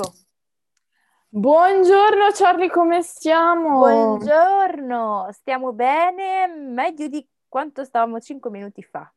Ecco, Buongiorno Charlie, come stiamo? buongiorno, stiamo bene, meglio di quanto stavamo 5 minuti fa.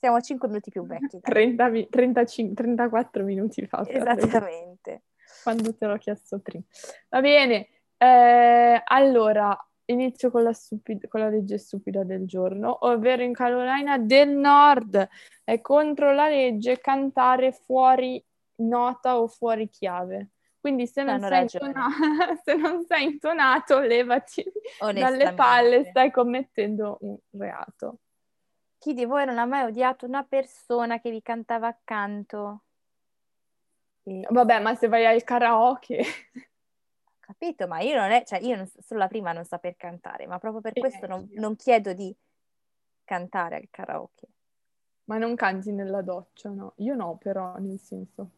Siamo 5 minuti più vecchi. dai. 30 mi- 35 34 minuti fa, Esattamente. quando te l'ho chiesto prima. Va bene, eh, allora inizio con la, stupid- con la legge stupida del giorno, ovvero in Carolina del Nord è contro la legge cantare fuori nota o fuori chiave. Quindi se non, sei intona- se non sei intonato, levati dalle palle, stai commettendo un reato. Chi di voi non ha mai odiato una persona che vi cantava accanto? E- Vabbè, ma se vai al karaoke... Capito, ma io non è, cioè io non- sono la prima a non saper cantare, ma proprio per Eh, questo non, non chiedo di cantare al karaoke. Ma non canti nella doccia, no? Io no, però, nel senso.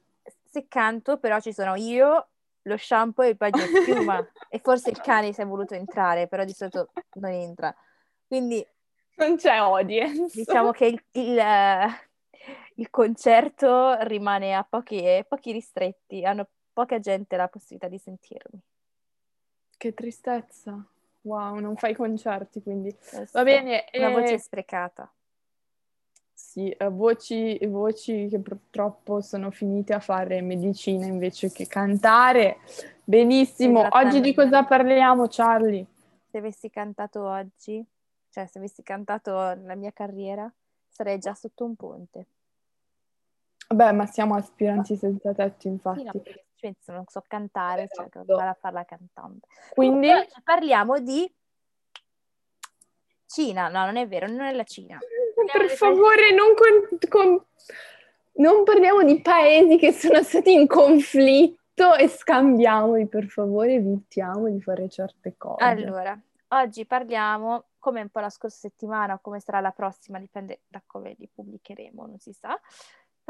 Se canto, però ci sono io, lo shampoo e il di schiuma. e forse il cane si è voluto entrare, però di solito non entra. Quindi Non c'è audience. diciamo che il, il, eh, il concerto rimane a pochi, pochi ristretti, hanno poca gente la possibilità di sentirmi. Che tristezza. Wow, non fai concerti, quindi. Lo Va bene. Una eh, voce sprecata. Sì, eh, voci, voci che purtroppo sono finite a fare medicina invece che cantare. Benissimo. Oggi di cosa parliamo, Charlie? Se avessi cantato oggi, cioè se avessi cantato la mia carriera, sarei già sotto un ponte. Beh, ma siamo aspiranti senza tetto, Sì, no, infatti. perché non so cantare, cioè Esatto. vado a farla cantante. Quindi, parliamo di Cina. No, non è vero, non è la Cina. Per favore, non, con- con- non parliamo di paesi che sono stati in conflitto e scambiamoli, per favore, evitiamo di fare certe cose. Allora, oggi parliamo, come un po' la scorsa settimana o come sarà la prossima, dipende da come li pubblicheremo, non si sa.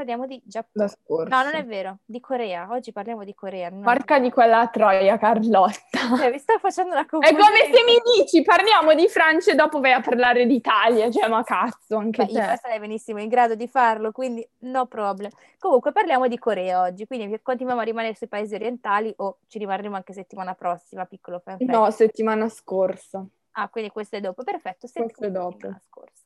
Parliamo di Giappone. No, non è vero, di Corea. Oggi parliamo di Corea. non- Porca di quella troia, Carlotta. Cioè, vi sto facendo la È confusione. come se mi dici parliamo di Francia e dopo vai a parlare d'Italia, cioè ma cazzo, anche Beh, io te. sarei benissimo in grado di farlo, quindi no problem. Comunque parliamo di Corea oggi, quindi continuiamo a rimanere sui paesi orientali o ci rimarremo anche settimana prossima, piccolo fan. No, settimana scorsa. Ah, quindi questo è dopo, perfetto, Questo è settimana dopo. scorsa.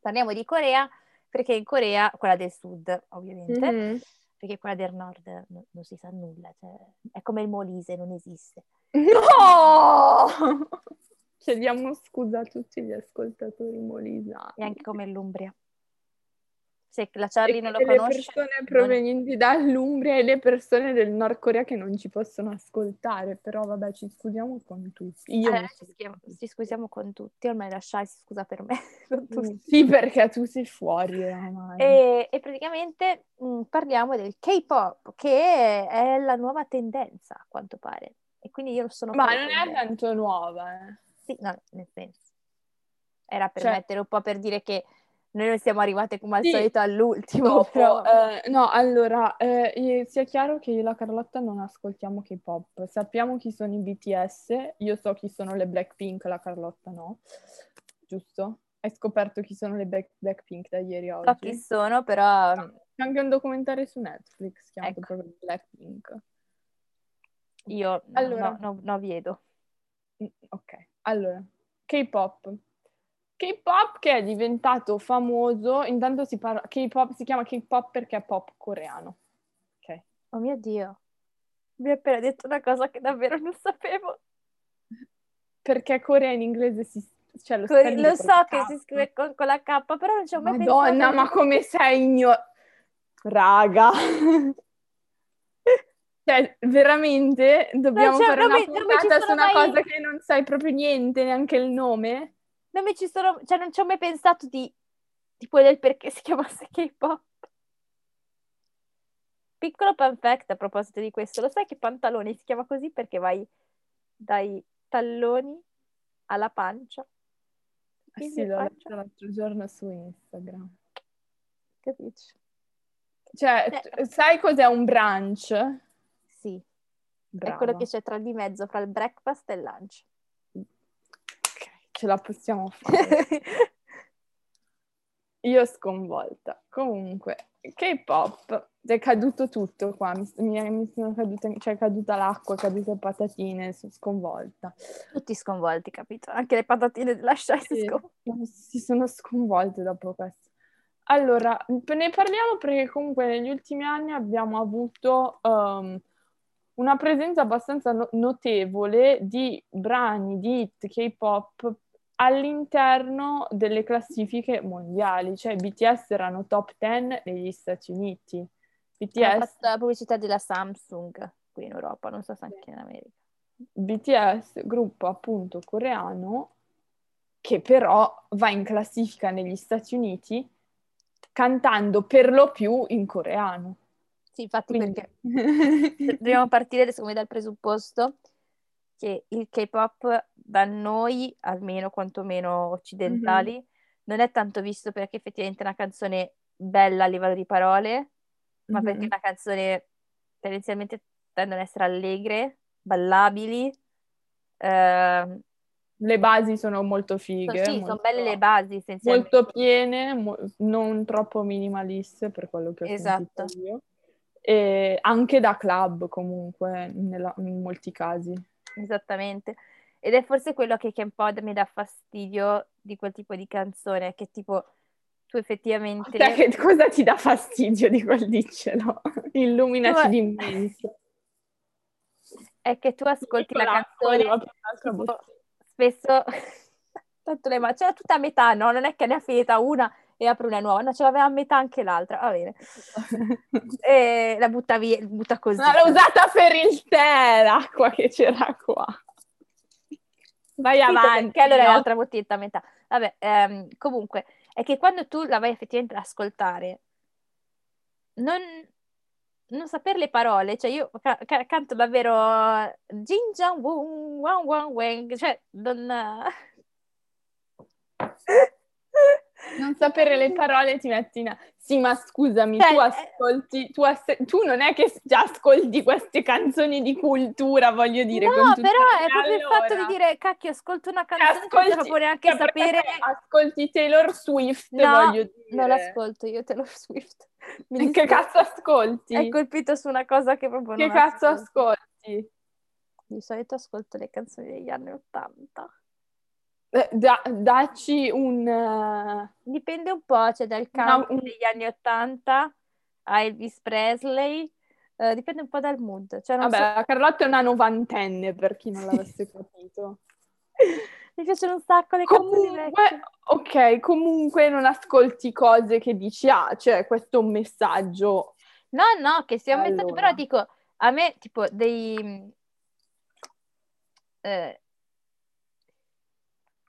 Parliamo di Corea perché in Corea, quella del sud ovviamente, Mhm. perché quella del nord no- non si sa nulla, cioè, è come il Molise, non esiste. No! Chiediamo scusa a tutti gli ascoltatori molisani. E anche come l'Umbria. Se la Charlie non lo le conosce, persone non- provenienti dall'Umbria e le persone del Nord Corea che non ci possono ascoltare, però vabbè, ci scusiamo con tutti. Io Eh, mi ci, schiamo- ci scusiamo con tutti, ormai la Shai si scusa per me. Mm, Sì, perché tu sei fuori oramai. E, e praticamente mh, parliamo del K-pop, che è la nuova tendenza, a quanto pare. E quindi io sono Ma non è tanto nuova, eh. Sì, no, nel senso. Era per Cioè- mettere un po' per dire che noi non siamo arrivate come al Sì, solito all'ultimo. Dopo, però- eh, no, allora, eh, sia chiaro che io e la Carlotta non ascoltiamo K-pop. Sappiamo chi sono i BTS, io so chi sono le Blackpink, la Carlotta no. Giusto? Hai scoperto chi sono le Black- Blackpink da ieri a so oggi? chi sono, però C'è anche un documentario su Netflix chiamato Ecco. proprio Blackpink. io no, Allora. no, no, no vedo. Mm, Ok, allora, K-pop. K-pop che è diventato famoso, intanto si parla, K-pop si chiama K-pop perché è pop coreano. Ok. Oh mio Dio, mi hai appena detto una cosa che davvero non sapevo. Perché Corea in inglese si... Cioè, lo, scrivi Lo so che si scrive con, con la K, però non ci ho mai Madonna, pensato. ma come sei igno... Raga. Cioè, veramente dobbiamo c'è- fare non una mi- puntata su una mai- cosa che non sai proprio niente, neanche il nome? Non mi ci sono, cioè non ci ho mai pensato di tipo del perché si chiamasse K-pop. Piccolo fun fact a proposito di questo, lo sai che pantaloni si chiama così perché vai dai talloni alla pancia? Eh Quindi sì, l'ho letto l'altro giorno su Instagram. capisci? Cioè, Eh. sai cos'è un brunch? Sì, è Brava. quello che c'è tra di mezzo, fra il breakfast e il lunch. Ce la possiamo fare. Io sconvolta. Comunque, K-pop. è caduto tutto qua, mi, mi, sono caduta, cioè è caduta l'acqua, è caduta le patatine, sono sconvolta. Tutti sconvolti, capito? Anche le patatine della Shai si, sì, si sono sconvolte dopo questo. Allora, ne parliamo perché comunque negli ultimi anni abbiamo avuto um, una presenza abbastanza no- notevole di brani di hit K-pop all'interno delle classifiche mondiali, cioè BTS erano top 10 negli Stati Uniti. BTS... Ha fatto la pubblicità della Samsung qui in Europa, non so se anche in America. BTS, gruppo appunto coreano, che però va in classifica negli Stati Uniti cantando per lo più in coreano. Sì, infatti Quindi... perché dobbiamo partire secondo me dal presupposto che il K-pop da noi, almeno quantomeno occidentali, mm-hmm. non è tanto visto perché effettivamente è una canzone bella a livello di parole, ma mm-hmm. perché è una canzone tendenzialmente tendono ad essere allegre, ballabili. Eh, le basi sono molto fighe. Sì, molto, sono belle le basi, Molto piene, mo- non troppo minimaliste per quello che ho esatto. io. E anche da club comunque, nella, in molti casi. Esattamente. Ed è forse quello che, che un po' mi dà fastidio di quel tipo di canzone, che tipo tu effettivamente... Cioè, che cosa ti dà fastidio di quel diccelo? Illuminaci tu... d'immenso. È che tu ascolti Piccola, la canzone, tipo, spesso... Tanto le ma c'era tutta a metà, no? Non è che ne ha finita una e apre una nuova, no, ce l'aveva a metà anche l'altra, va bene. e la butta via, butta così. Ma l'ho usata per il tè, l'acqua che c'era qua. Vai avanti. Che allora è l'altra bottiglietta a metà. Vabbè, ehm, comunque, è che quando tu la vai effettivamente ad ascoltare, non, non sapere le parole, cioè io ca- ca- canto davvero Jin Jang Wong Wang Wang Wang, cioè non... Non sapere le parole ti metti in... Sì, ma scusami, cioè, tu eh, ascolti, tu, ass- tu, non è che già ascolti queste canzoni di cultura, voglio dire. No, però è proprio allora. il fatto di dire, cacchio, ascolto una canzone ascolti, non può neanche cioè, sapere... Ascolti Taylor Swift, no, voglio dire. non l'ascolto io Taylor Swift. Mi che cazzo ascolti? È colpito su una cosa che proprio che cazzo ascolti? Di solito ascolto le canzoni degli anni Ottanta. Eh, da, dacci un... Uh... Dipende un po', c'è dal country no, un... degli anni Ottanta a Elvis Presley, uh, dipende un po' dal mood. Cioè, Vabbè, so... la Carlotta è una novantenne, per chi non l'avesse capito. Mi piacciono un sacco le comunque, canzoni Ok, comunque non ascolti cose che dici, ah, cioè questo è un messaggio. No, no, che sia un allora. messaggio, però dico, a me tipo dei... Eh,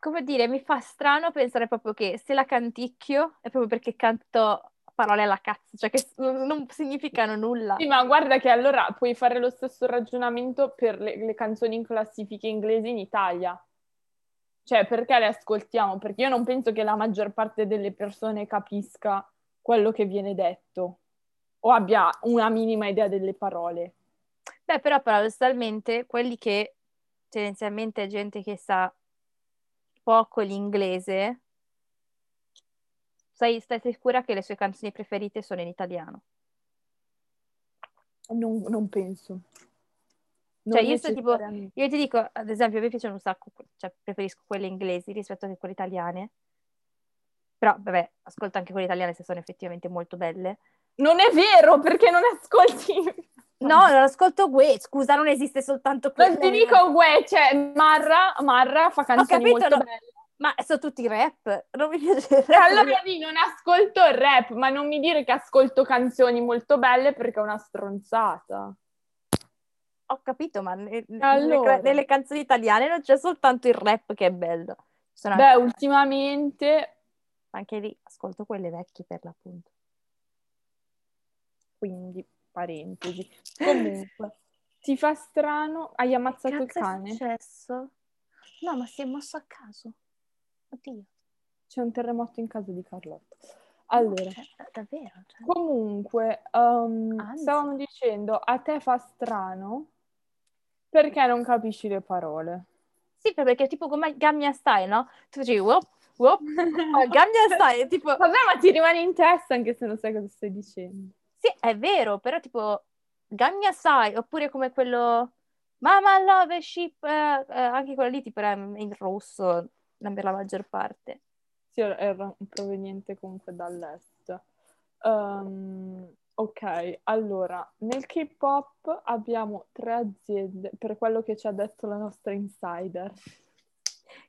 come dire, mi fa strano pensare proprio che se la canticchio è proprio perché canto parole alla cazzo, cioè che non significano nulla. Sì, ma guarda che allora puoi fare lo stesso ragionamento per le, le canzoni in classifiche inglesi in Italia. Cioè, perché le ascoltiamo? Perché io non penso che la maggior parte delle persone capisca quello che viene detto o abbia una minima idea delle parole. Beh, però paradossalmente quelli che tendenzialmente è gente che sa poco l'inglese, stai, stai sicura che le sue canzoni preferite sono in italiano? Non, non penso. Non cioè, io, tipo, io ti dico, ad esempio, a me piacciono un sacco, cioè preferisco quelle inglesi rispetto a quelle italiane. Però, vabbè, ascolto anche quelle italiane se sono effettivamente molto belle. Non è vero, perché non ascolti No, non ascolto Gue, scusa, non esiste soltanto Gue. Non ti dico Gue, cioè Marra, Marra fa canzoni capito, molto no. belle. Ma sono tutti rap, non mi piace. Allora di non ascolto il rap, ma non mi dire che ascolto canzoni molto belle perché è una stronzata. Ho capito, ma ne, allora. nelle, nelle, canzoni italiane non c'è soltanto il rap che è bello. Sono Beh, anche... ultimamente... Anche lì ascolto quelle vecchie per l'appunto. Quindi parentesi. Comunque, ti fa strano? Hai ammazzato il cane? Che è successo? No, ma si è mosso a caso. Oddio. C'è un terremoto in casa di Carlotta. Allora, cioè, davvero? Cioè... Comunque, um, stavamo dicendo, a te fa strano perché non capisci le parole. Sì, perché tipo come Gamma Style, no? Tu dici, whoop, whoop, Gamma Style, tipo... Vabbè, ma ti rimane in testa anche se non sai cosa stai dicendo. Sì, è vero, però tipo Gagna Sai, oppure come quello Mama Love Ship, eh, eh, anche quello lì tipo era in rosso per la maggior parte. Sì, era proveniente comunque dall'est. Um, ok, allora, nel K-pop abbiamo tre aziende, per quello che ci ha detto la nostra insider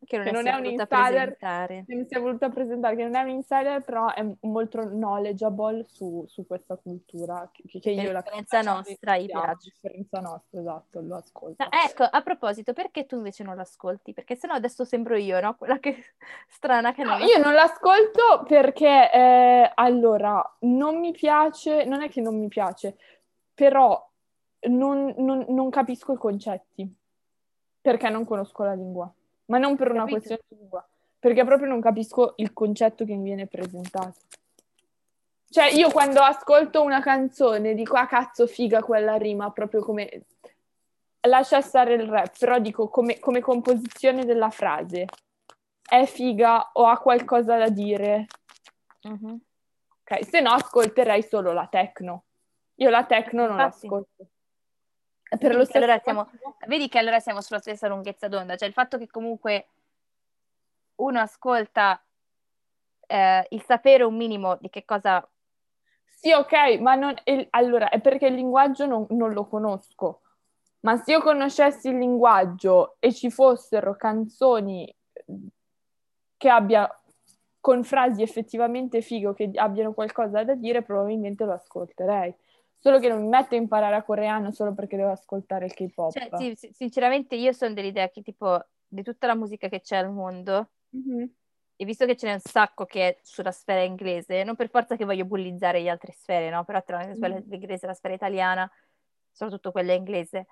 che non, che non è un insider, che non si è voluta presentare, che non è un insider, però è molto knowledgeable su, su questa cultura, che, che io la differenza nostra, i piace. differenza nostra, esatto, lo ascolto. No, ecco, a proposito, perché tu invece non l'ascolti? Perché sennò adesso sembro io, no? Quella che strana che no, non... io non l'ascolto perché, eh, allora, non mi piace, non è che non mi piace, però non, non, non capisco i concetti, perché non conosco la lingua ma non per una Capito? questione di lingua, perché proprio non capisco il concetto che mi viene presentato. Cioè, io quando ascolto una canzone dico, ah cazzo, figa quella rima, proprio come... Lascia stare il rap, però dico come, come composizione della frase. È figa o ha qualcosa da dire? Uh-huh. Ok, se no ascolterei solo la techno. Io la techno non Infatti. l'ascolto. Per vedi, che allora siamo, vedi che allora siamo sulla stessa lunghezza d'onda, cioè il fatto che comunque uno ascolta eh, il sapere un minimo di che cosa... Sì, ok, ma non, il, allora è perché il linguaggio non, non lo conosco, ma se io conoscessi il linguaggio e ci fossero canzoni che abbia con frasi effettivamente figo che abbiano qualcosa da dire, probabilmente lo ascolterei. Solo che non mi metto a imparare a coreano solo perché devo ascoltare il K-pop. Cioè, sì, sinceramente io sono dell'idea che tipo di tutta la musica che c'è al mondo, mm-hmm. e visto che ce n'è un sacco che è sulla sfera inglese, non per forza che voglio bullizzare le altre sfere, no? Però tra la sfera mm-hmm. inglese e la sfera italiana, soprattutto quella inglese,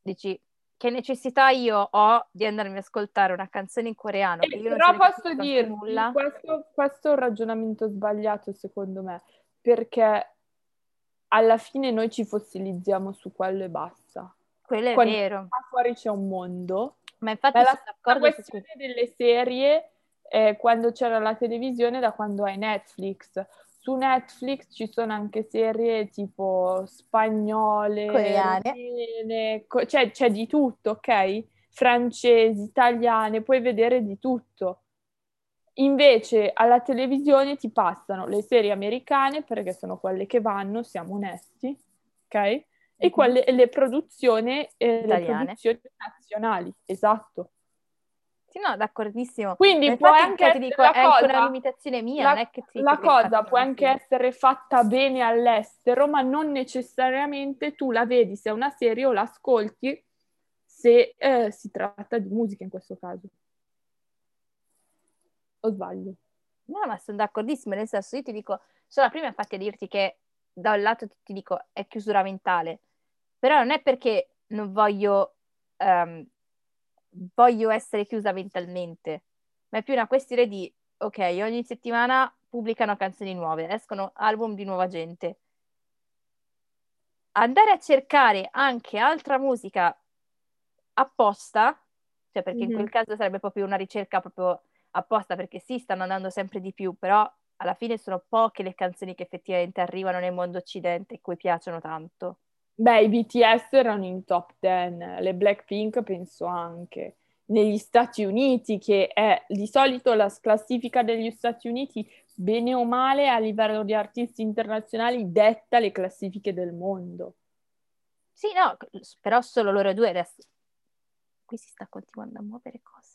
dici che necessità io ho di andarmi ad ascoltare una canzone in coreano? Eh, però posso dirti, questo, questo è un ragionamento sbagliato secondo me, perché alla fine noi ci fossilizziamo su quello e basta. Quello è Quando vero. fuori c'è un mondo. Ma infatti la, la questione su... delle serie eh, quando c'era la televisione da quando hai Netflix. Su Netflix ci sono anche serie tipo spagnole, coreane, co- cioè c'è di tutto, ok? Francesi, italiane, puoi vedere di tutto. Invece alla televisione ti passano le serie americane perché sono quelle che vanno, siamo onesti, ok? E mhm. quelle, le, produzioni, eh, le produzioni nazionali, esatto. Sì, no, d'accordissimo. Quindi può anche ti dico, è cosa, una limitazione mia, la, non è che ti La cosa può anche essere fatta bene all'estero, ma non necessariamente tu la vedi se è una serie o l'ascolti se eh, si tratta di musica in questo caso. O sbaglio? No, ma sono d'accordissimo, nel senso io ti dico, sono la prima infatti a dirti che da un lato ti dico è chiusura mentale, però non è perché non voglio, um, voglio essere chiusa mentalmente, ma è più una questione di, ok, ogni settimana pubblicano canzoni nuove, escono album di nuova gente. Andare a cercare anche altra musica apposta, cioè perché mm-hmm. in quel caso sarebbe proprio una ricerca proprio apposta perché sì, stanno andando sempre di più, però alla fine sono poche le canzoni che effettivamente arrivano nel mondo occidente e cui piacciono tanto. Beh, i BTS erano in top 10, le Blackpink penso anche. Negli Stati Uniti, che è di solito la classifica degli Stati Uniti, bene o male a livello di artisti internazionali, detta le classifiche del mondo. Sì, no, però solo loro due adesso. Qui si sta continuando a muovere cose.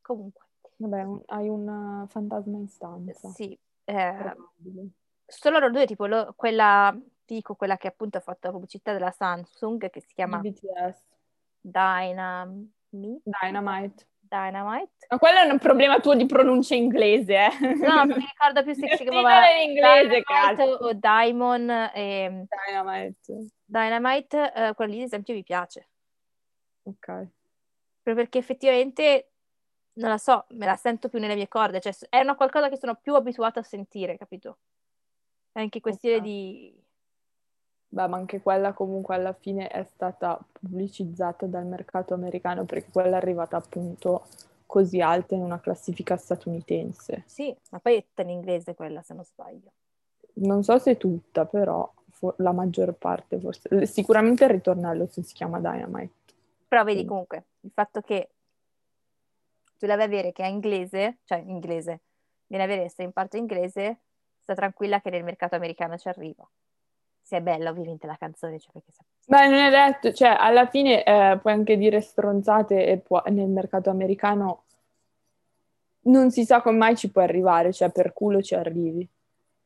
Comunque. Vabbè, un, hai un fantasma in stanza. Sì. Eh, solo loro due, tipo lo, quella, dico, quella che appunto ha fatto la pubblicità della Samsung, che si chiama BTS. Dynamite. Dynamite. Dynamite. Ma quello è un problema tuo di pronuncia inglese, eh? No, non mi ricordo più se si chiamava in inglese, Dynamite o Diamond. E... Dynamite. Dynamite, eh, quello lì ad esempio mi piace. Ok. Proprio perché effettivamente non la so, me la sento più nelle mie corde, cioè è una qualcosa che sono più abituata a sentire, capito? È anche questione okay. di... Beh, ma anche quella comunque alla fine è stata pubblicizzata dal mercato americano perché quella è arrivata appunto così alta in una classifica statunitense. Sì, ma poi è tutta in inglese quella, se non sbaglio. Non so se tutta, però for- la maggior parte forse. Sicuramente il ritornello se si chiama Dynamite. Però vedi comunque, il fatto che tu devi avere che è inglese, cioè inglese, viene avere essere in parte inglese, sta tranquilla che nel mercato americano ci arriva. Se è bella ovviamente la canzone, cioè perché... Beh, non è detto, cioè alla fine eh, puoi anche dire stronzate e può, nel mercato americano non si sa come mai ci puoi arrivare, cioè per culo ci arrivi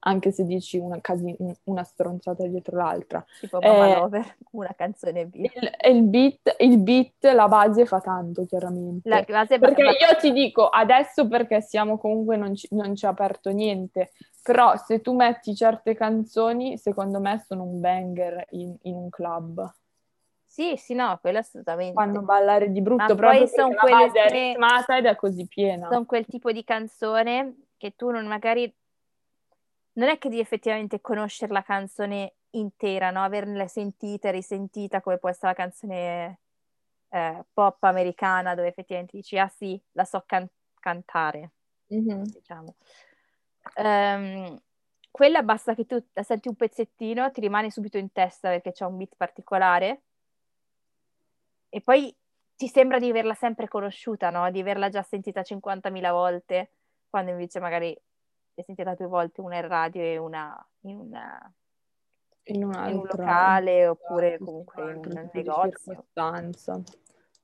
anche se dici una, casi- una stronzata dietro l'altra. Tipo Mama eh, una canzone B. Il, il, beat, il beat, la base fa tanto, chiaramente. La base perché ba- io ti dico, adesso perché siamo comunque, non ci, non ci ha aperto niente, però se tu metti certe canzoni, secondo me sono un banger in, in un club. Sì, sì, no, quello assolutamente. Fanno ballare di brutto, però poi sono quelle è ritmata ed è così piena. Sono quel tipo di canzone che tu non magari non è che devi effettivamente conoscere la canzone intera, no? Averla sentita e risentita come può essere la canzone eh, pop americana dove effettivamente dici, ah sì, la so can- cantare, mm-hmm. diciamo. Um, quella basta che tu la senti un pezzettino, ti rimane subito in testa perché c'è un beat particolare e poi ti sembra di averla sempre conosciuta, no? Di averla già sentita 50.000 volte, quando invece magari l'hai sentita due volte, una in radio e una in, una, in, in un locale oppure comunque in un negozio.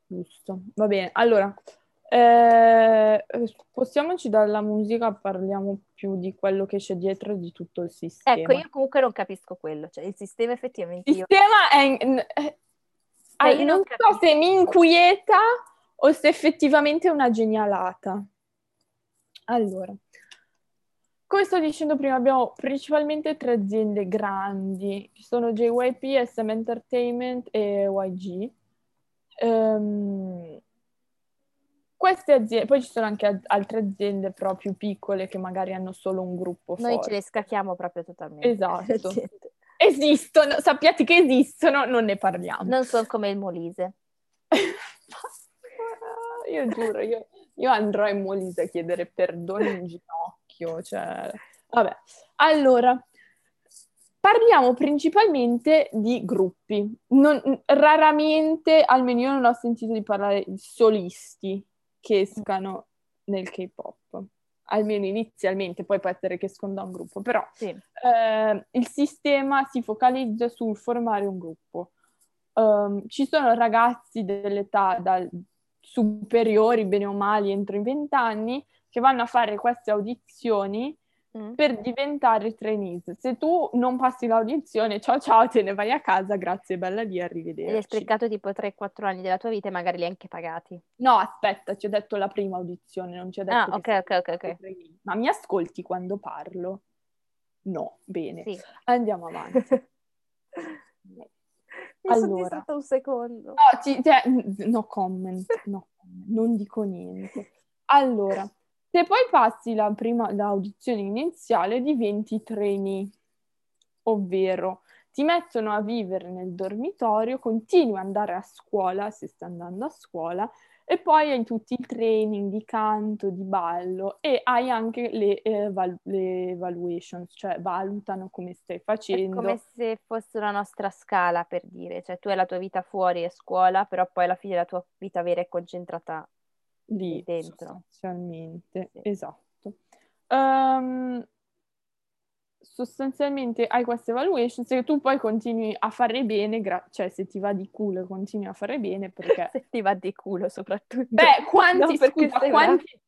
Giusto, va bene. Allora, eh, spostiamoci dalla musica, parliamo più di quello che c'è dietro di tutto il sistema. Ecco, io comunque non capisco quello, cioè il sistema effettivamente... Il io... sistema è... In... Cioè, io non, non so se mi inquieta o se effettivamente è una genialata. Allora, come sto dicendo prima, abbiamo principalmente tre aziende grandi, ci sono JYP, SM Entertainment e YG. Um, ehm, queste aziende, poi ci sono anche altre aziende proprio piccole che magari hanno solo un gruppo Noi forte. ce le scacchiamo proprio totalmente. Esatto. esistono, sappiate che esistono, non ne parliamo. Non sono come il Molise. io giuro, io, io andrò in Molise a chiedere perdono in ginocchio vecchio, cioè... Vabbè, allora, parliamo principalmente di gruppi. Non, raramente, almeno io non ho sentito di parlare di solisti che escano nel K-pop. Almeno inizialmente, poi può essere che escono da un gruppo, però sì. eh, il sistema si focalizza sul formare un gruppo. Um, ci sono ragazzi dell'età da superiori, bene o male, entro i vent'anni, che vanno a fare queste audizioni mm. per diventare trainees. Se tu non passi l'audizione, ciao ciao, te ne vai a casa, grazie, bella lì, arrivederci. Ed hai sprecato tipo 3-4 anni della tua vita e magari li hai anche pagati. No, aspetta, ti ho detto la prima audizione, non ti ho detto Ah, ok, ok, ok, ok. Ma mi ascolti quando parlo? No, bene. Sì. Andiamo avanti. Mi allora, un secondo. No, ti, te, no comment, no, non dico niente. Allora, se poi passi la prima l'audizione iniziale diventi trainee, ovvero ti mettono a vivere nel dormitorio, continui ad andare a scuola se stai andando a scuola e poi hai tutti i training di canto, di ballo e hai anche le, eh, val- le evaluations, cioè valutano come stai facendo. È come se fosse la nostra scala per dire, cioè tu hai la tua vita fuori a scuola, però poi alla fine la tua vita vera è concentrata lì dentro. Sostanzialmente, sì. esatto. Um, sostanzialmente hai queste evaluation, se tu poi continui a fare bene, gra- cioè se ti va di culo continui a fare bene perché... se ti va di culo soprattutto. Beh, quanti, no, scusa, quanti,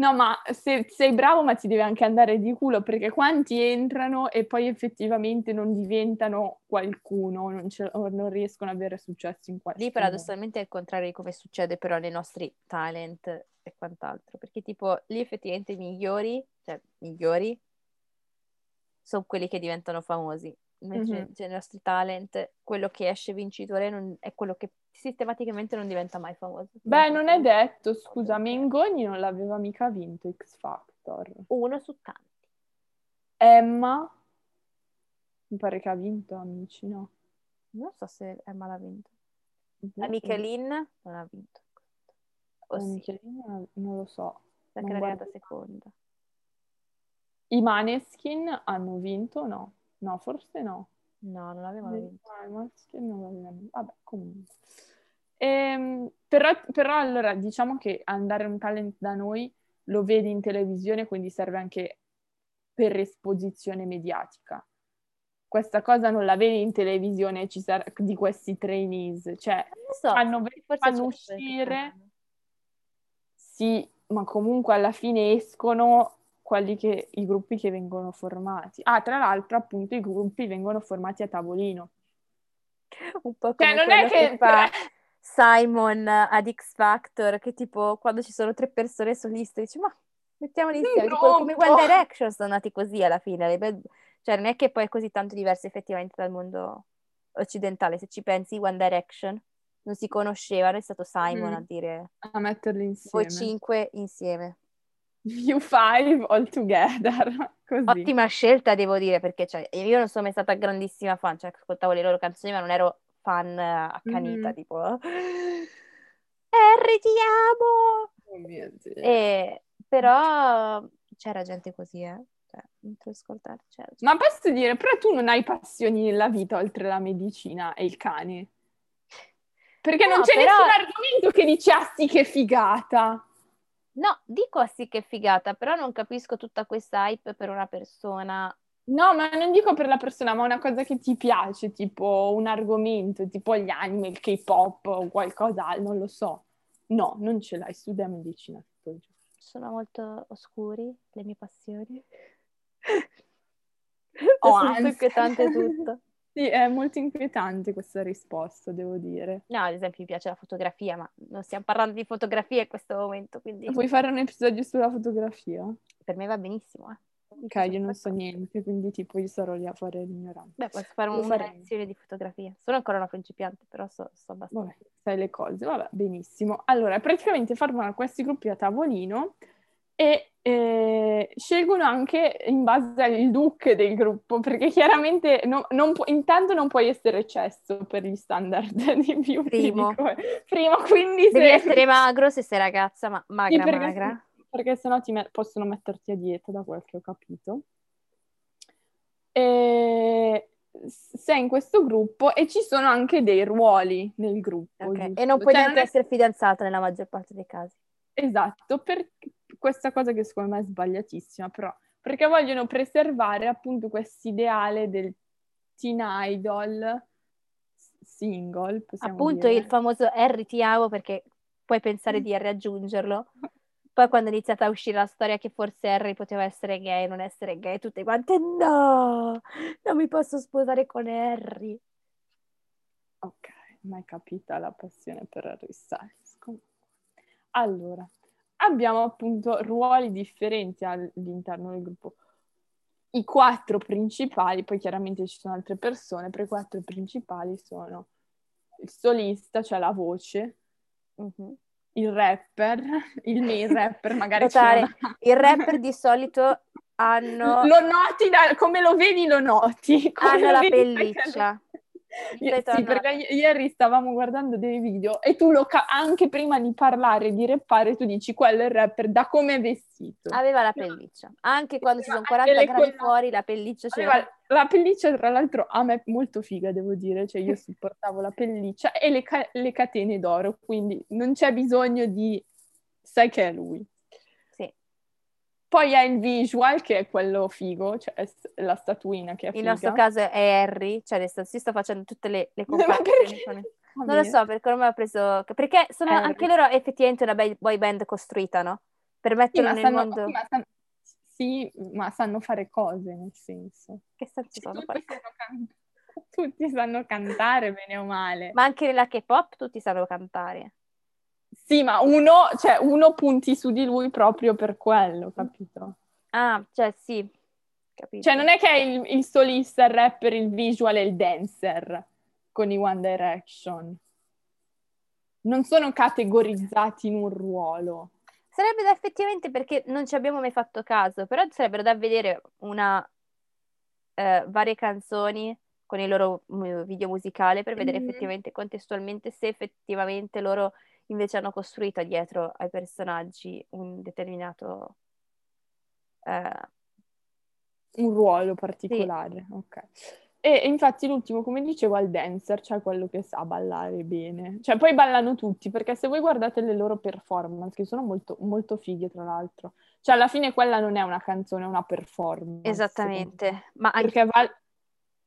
No, ma se sei bravo, ma ti deve anche andare di culo, perché quanti entrano e poi effettivamente non diventano qualcuno, non, ce, non riescono ad avere successo in questo Lì paradossalmente è il contrario di come succede però nei nostri talent e quant'altro, perché tipo lì effettivamente i migliori, cioè migliori, sono quelli che diventano famosi. Invece mm-hmm. cioè, nei nostri talent, quello che esce vincitore non, è quello che sistematicamente non diventa mai famoso. Beh, non è detto, scusa, Mengoni non l'aveva mica vinto X Factor. Uno su tanti. Emma? Mi pare che ha vinto, amici, no? Non so se Emma l'ha vinto. La Michelin non ha vinto. O la sì. Michelin non lo so. Perché è arrivata seconda. I Maneskin hanno vinto o no? No, forse no. No, non avevano vinto. No, i maschi non avevano Vabbè, comunque. Ehm, però, però allora diciamo che andare un talent da noi lo vedi in televisione, quindi serve anche per esposizione mediatica. Questa cosa non la vedi in televisione ci sarà, di questi trainees, cioè so, fanno, fanno uscire, sì, ma comunque alla fine escono quelli che, i gruppi che vengono formati. Ah, tra l'altro appunto i gruppi vengono formati a tavolino. Un po' cioè, come cioè, non è che, che fa Simon ad X Factor, che tipo quando ci sono tre persone soliste dici ma mettiamoli insieme, tipo, come One Direction sono nati così alla fine, cioè non è che poi è così tanto diverso effettivamente dal mondo occidentale, se ci pensi One Direction non si conoscevano, è stato Simon mm. a dire a metterli insieme. Voi cinque insieme. You five all together. Così. Ottima scelta, devo dire, perché cioè, io non sono mai stata grandissima fan, cioè ascoltavo le loro canzoni, ma non ero fan accanita, mm-hmm. tipo Harry ti amo! Oh mio Dio. E, però c'era gente così, eh. Cioè, ascoltare. C'era Ma posso dire, però tu non hai passioni nella vita oltre la medicina e il cane. Perché no, non c'è però... nessun argomento che dici, ah sì, che figata. No, dico sì, che figata, però non capisco tutta questa hype per una persona No, ma non dico per la persona, ma una cosa che ti piace, tipo un argomento, tipo gli anime, il K-pop o qualcos'altro, non lo so. No, non ce l'hai, studia medicina tutto il giorno. Sono molto oscuri le mie passioni. Oh, anzi. inquietante tutto. Sì, è molto inquietante questa risposta, devo dire. No, ad esempio mi piace la fotografia, ma non stiamo parlando di fotografia in questo momento, quindi... Vuoi fare un episodio sulla fotografia? Per me va benissimo, eh. Ok, io non so niente, quindi tipo io sarò lì a fare l'ignorante. Beh, posso fare una lezione di fotografia. Sono ancora una principiante, però so, so abbastanza. Vabbè, sai le cose, vabbè, benissimo. Allora, praticamente formano questi gruppi a tavolino e eh, scelgono anche in base al look del gruppo, perché chiaramente no, non pu- intanto non puoi essere eccesso per gli standard di più Primo. Primo, quindi Devi se... essere magro se sei ragazza, ma magra, sì, magra perché sennò ti me- possono metterti a dieta, da quel che ho capito. E sei in questo gruppo e ci sono anche dei ruoli nel gruppo. Okay. E non puoi cioè, neanche essere fidanzata nella maggior parte dei casi. Esatto, per questa cosa che secondo me è sbagliatissima, però perché vogliono preservare appunto questo ideale del teen idol single. Appunto dire. il famoso Harry ti amo perché puoi pensare di raggiungerlo Poi quando è iniziata a uscire la storia che forse Harry poteva essere gay, non essere gay, tutte quante no, non mi posso sposare con Harry. Ok, mai capita la passione per Harry Styles. Allora, abbiamo appunto ruoli differenti all'interno del gruppo. I quattro principali, poi chiaramente ci sono altre persone, però i quattro principali sono il solista, cioè la voce, uh-huh il rapper, il main rapper magari Notare, il rapper di solito hanno... Lo noti, da, come lo vedi lo noti. Hanno la pelliccia. Io, sì, perché ieri stavamo guardando dei video e tu lo ca- anche prima di parlare, di rappare, tu dici quello è il rapper da come è vestito. Aveva la pelliccia. Anche quando ci sono 40 gradi colonna... fuori, la pelliccia c'era. Aveva la pelliccia, tra l'altro, a me è molto figa, devo dire. Cioè, io supportavo la pelliccia e le, ca- le catene d'oro, quindi non c'è bisogno di... Sai che è lui. Poi hai il visual che è quello figo, cioè la statuina che è figa. Il nostro caso è Harry, cioè adesso si sta facendo tutte le, le comparazioni. Non lo so, perché ormai ha preso... Perché sono Harry. anche loro effettivamente una boy band costruita, no? Per metterlo sì, nel sanno, mondo... Sì ma, sanno, sì, ma sanno fare cose, nel senso. Che cioè, sanno fare cose? Can... Tutti sanno cantare, bene o male. Ma anche nella K-pop tutti sanno cantare. Sì, ma uno, cioè, uno punti su di lui proprio per quello, capito? Ah, cioè sì, capito. Cioè non è che è il, il solista, il rapper, il visual e il dancer con i One Direction. Non sono categorizzati in un ruolo. Sarebbe da effettivamente perché non ci abbiamo mai fatto caso, però sarebbero da vedere una eh, varie canzoni con il loro video musicale per vedere mm-hmm. effettivamente contestualmente se effettivamente loro invece hanno costruito dietro ai personaggi un determinato eh, un ruolo particolare, sì. ok. E infatti l'ultimo, come dicevo, è il dancer, cioè quello che sa ballare bene. Cioè poi ballano tutti, perché se voi guardate le loro performance, che sono molto, molto fighe tra l'altro, cioè alla fine quella non è una canzone, è una performance. Esattamente, ma anche, perché val-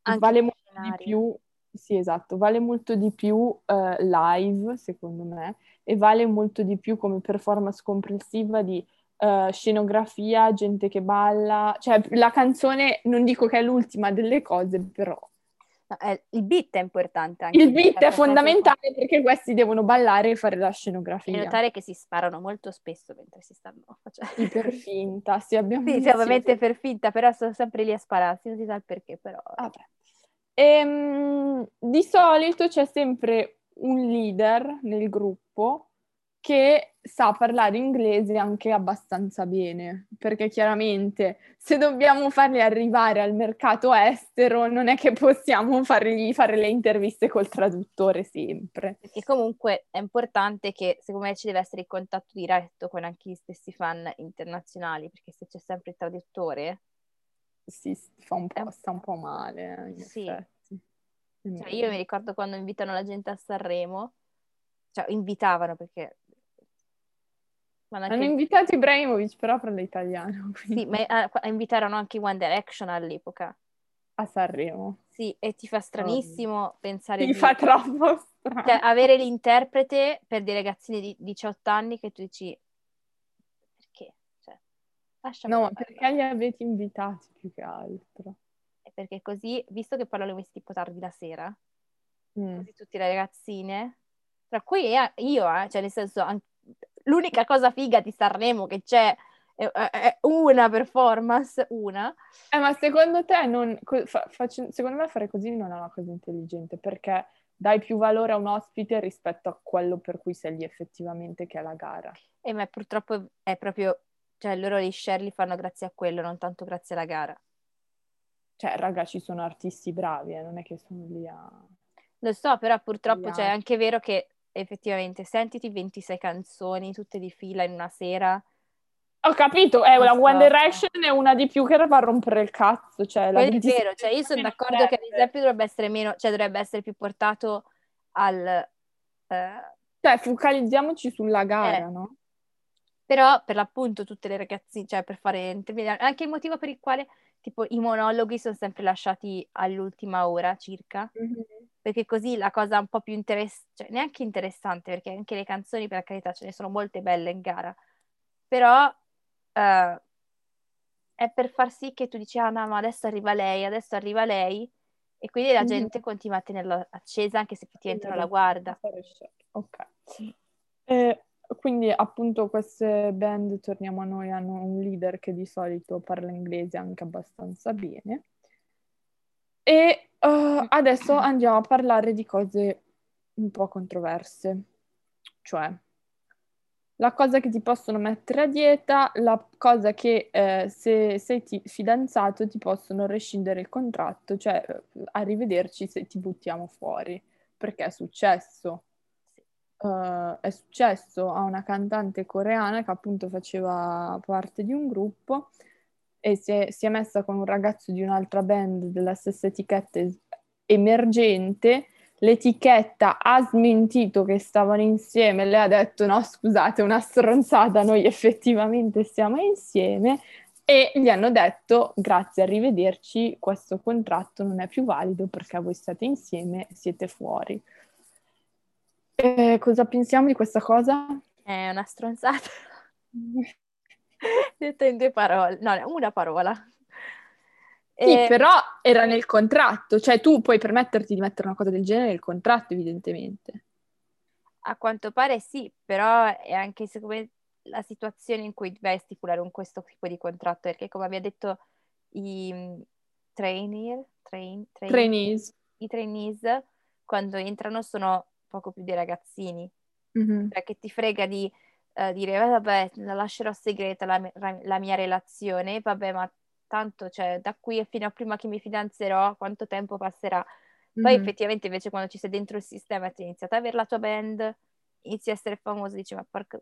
anche vale molto di più, sì esatto, vale molto di più uh, live, secondo me, e vale molto di più come performance complessiva di uh, scenografia, gente che balla, cioè la canzone non dico che è l'ultima delle cose, però... No, eh, il beat è importante anche. Il beat è fondamentale perché questi devono ballare e fare la scenografia. E notare che si sparano molto spesso mentre si stanno facendo... Sì, per finta, sì, abbiamo... Sì, sì ovviamente per finta, però sono sempre lì a spararsi, non si sa il perché, però... Vabbè. E, ehm, di solito c'è sempre un leader nel gruppo che sa parlare inglese anche abbastanza bene, perché chiaramente se dobbiamo farli arrivare al mercato estero non è che possiamo fargli fare le interviste col traduttore sempre. Perché comunque è importante che secondo me ci deve essere il contatto diretto con anche gli stessi fan internazionali, perché se c'è sempre il traduttore... Si fa un po', sta un po' male. Eh, sì. Cioè, io mi ricordo quando invitano la gente a Sanremo, cioè invitavano perché anche... Hanno invitato Ibrahimovic, però parla italiano. Quindi... Sì, ma uh, invitarono anche One Direction all'epoca. A Sanremo. Sì, e ti fa stranissimo oh. pensare Ti di... fa troppo strano. Cioè, avere l'interprete per dei ragazzini di 18 anni che tu dici... Perché? Cioè, no, perché li avete invitati più che altro? Perché così, visto che parlano questi tipo tardi la sera, mm. così tutte le ragazzine, tra cui io, eh, cioè nel senso, anche l'unica cosa figa di Sanremo che c'è è, è una performance, una. Eh, ma secondo te non, fa, faccio, secondo me fare così non è una cosa intelligente perché dai più valore a un ospite rispetto a quello per cui sei lì effettivamente che è la gara. Eh, ma purtroppo è proprio, cioè loro li share li fanno grazie a quello, non tanto grazie alla gara. Cioè, raga, ci sono artisti bravi, eh, non è che sono lì a... Lo so, però purtroppo cioè, è anche vero che effettivamente, sentiti 26 canzoni tutte di fila in una sera. Ho capito, è una One Direction e una di più che va a rompere il cazzo. Cioè, la è vero, cioè io sono d'accordo che ad esempio dovrebbe essere meno, cioè dovrebbe essere più portato al... Eh... Cioè, focalizziamoci sulla gara, eh. no? Però per l'appunto tutte le ragazzine, cioè per fare anche il motivo per il quale tipo i monologhi sono sempre lasciati all'ultima ora circa, mm-hmm. perché così la cosa un po' più interessante, cioè neanche interessante, perché anche le canzoni per carità ce ne sono molte belle in gara, però uh, è per far sì che tu dici, ah no, ma adesso arriva lei, adesso arriva lei, e quindi la mm-hmm. gente continua a tenerla accesa anche se effettivamente non la guarda. Ok. Eh, quindi appunto queste band, torniamo a noi, hanno un leader che di solito parla inglese anche abbastanza bene. E uh, adesso andiamo a parlare di cose un po' controverse, cioè la cosa che ti possono mettere a dieta, la cosa che eh, se sei ti- fidanzato ti possono rescindere il contratto, cioè arrivederci se ti buttiamo fuori, perché è successo uh, è successo a una cantante coreana che appunto faceva parte di un gruppo e si è, si è messa con un ragazzo di un'altra band della stessa etichetta emergente. L'etichetta ha smentito che stavano insieme, lei ha detto no scusate, una stronzata, noi effettivamente stiamo insieme e gli hanno detto grazie, arrivederci, questo contratto non è più valido perché voi state insieme, siete fuori. Eh, cosa pensiamo di questa cosa? È una stronzata. Detto in due parole, no, una parola. Sì, e... però era nel contratto, cioè tu puoi permetterti di mettere una cosa del genere nel contratto, evidentemente. A quanto pare sì, però è anche secondo la situazione in cui a stipulare un questo tipo di contratto, perché come abbiamo detto i mm, trainer, train, train, trainees. i trainees quando entrano sono poco più dei ragazzini. Mm-hmm. Cioè, che ti frega di uh, dire, eh, vabbè, la lascerò segreta la, la, mia relazione, vabbè, ma tanto, cioè, da qui fino a prima che mi fidanzerò, quanto tempo passerà? Poi mm-hmm. effettivamente invece quando ci sei dentro il sistema e ti iniziato ad avere la tua band, inizi a essere famoso, dici, ma porco,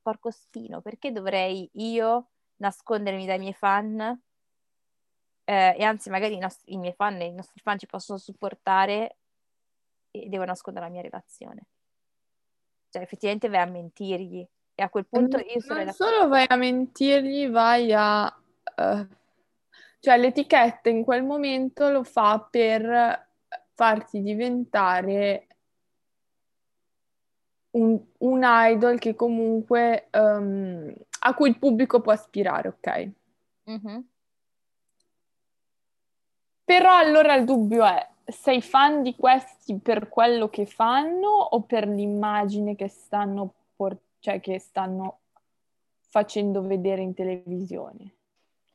porco spino, perché dovrei io nascondermi dai miei fan eh, e anzi magari i, nostri, i miei fan i nostri fan ci possono supportare e devo nascondere la mia relazione. Cioè effettivamente vai a mentirgli e a quel punto io sono... Non solo vai a mentirgli, vai a... Uh, cioè l'etichetta in quel momento lo fa per farti diventare un, un idol che comunque um, a cui il pubblico può aspirare, ok? Mm-hmm. Però allora il dubbio è, sei fan di questi per quello che fanno o per l'immagine che stanno, por- cioè che stanno facendo vedere in televisione?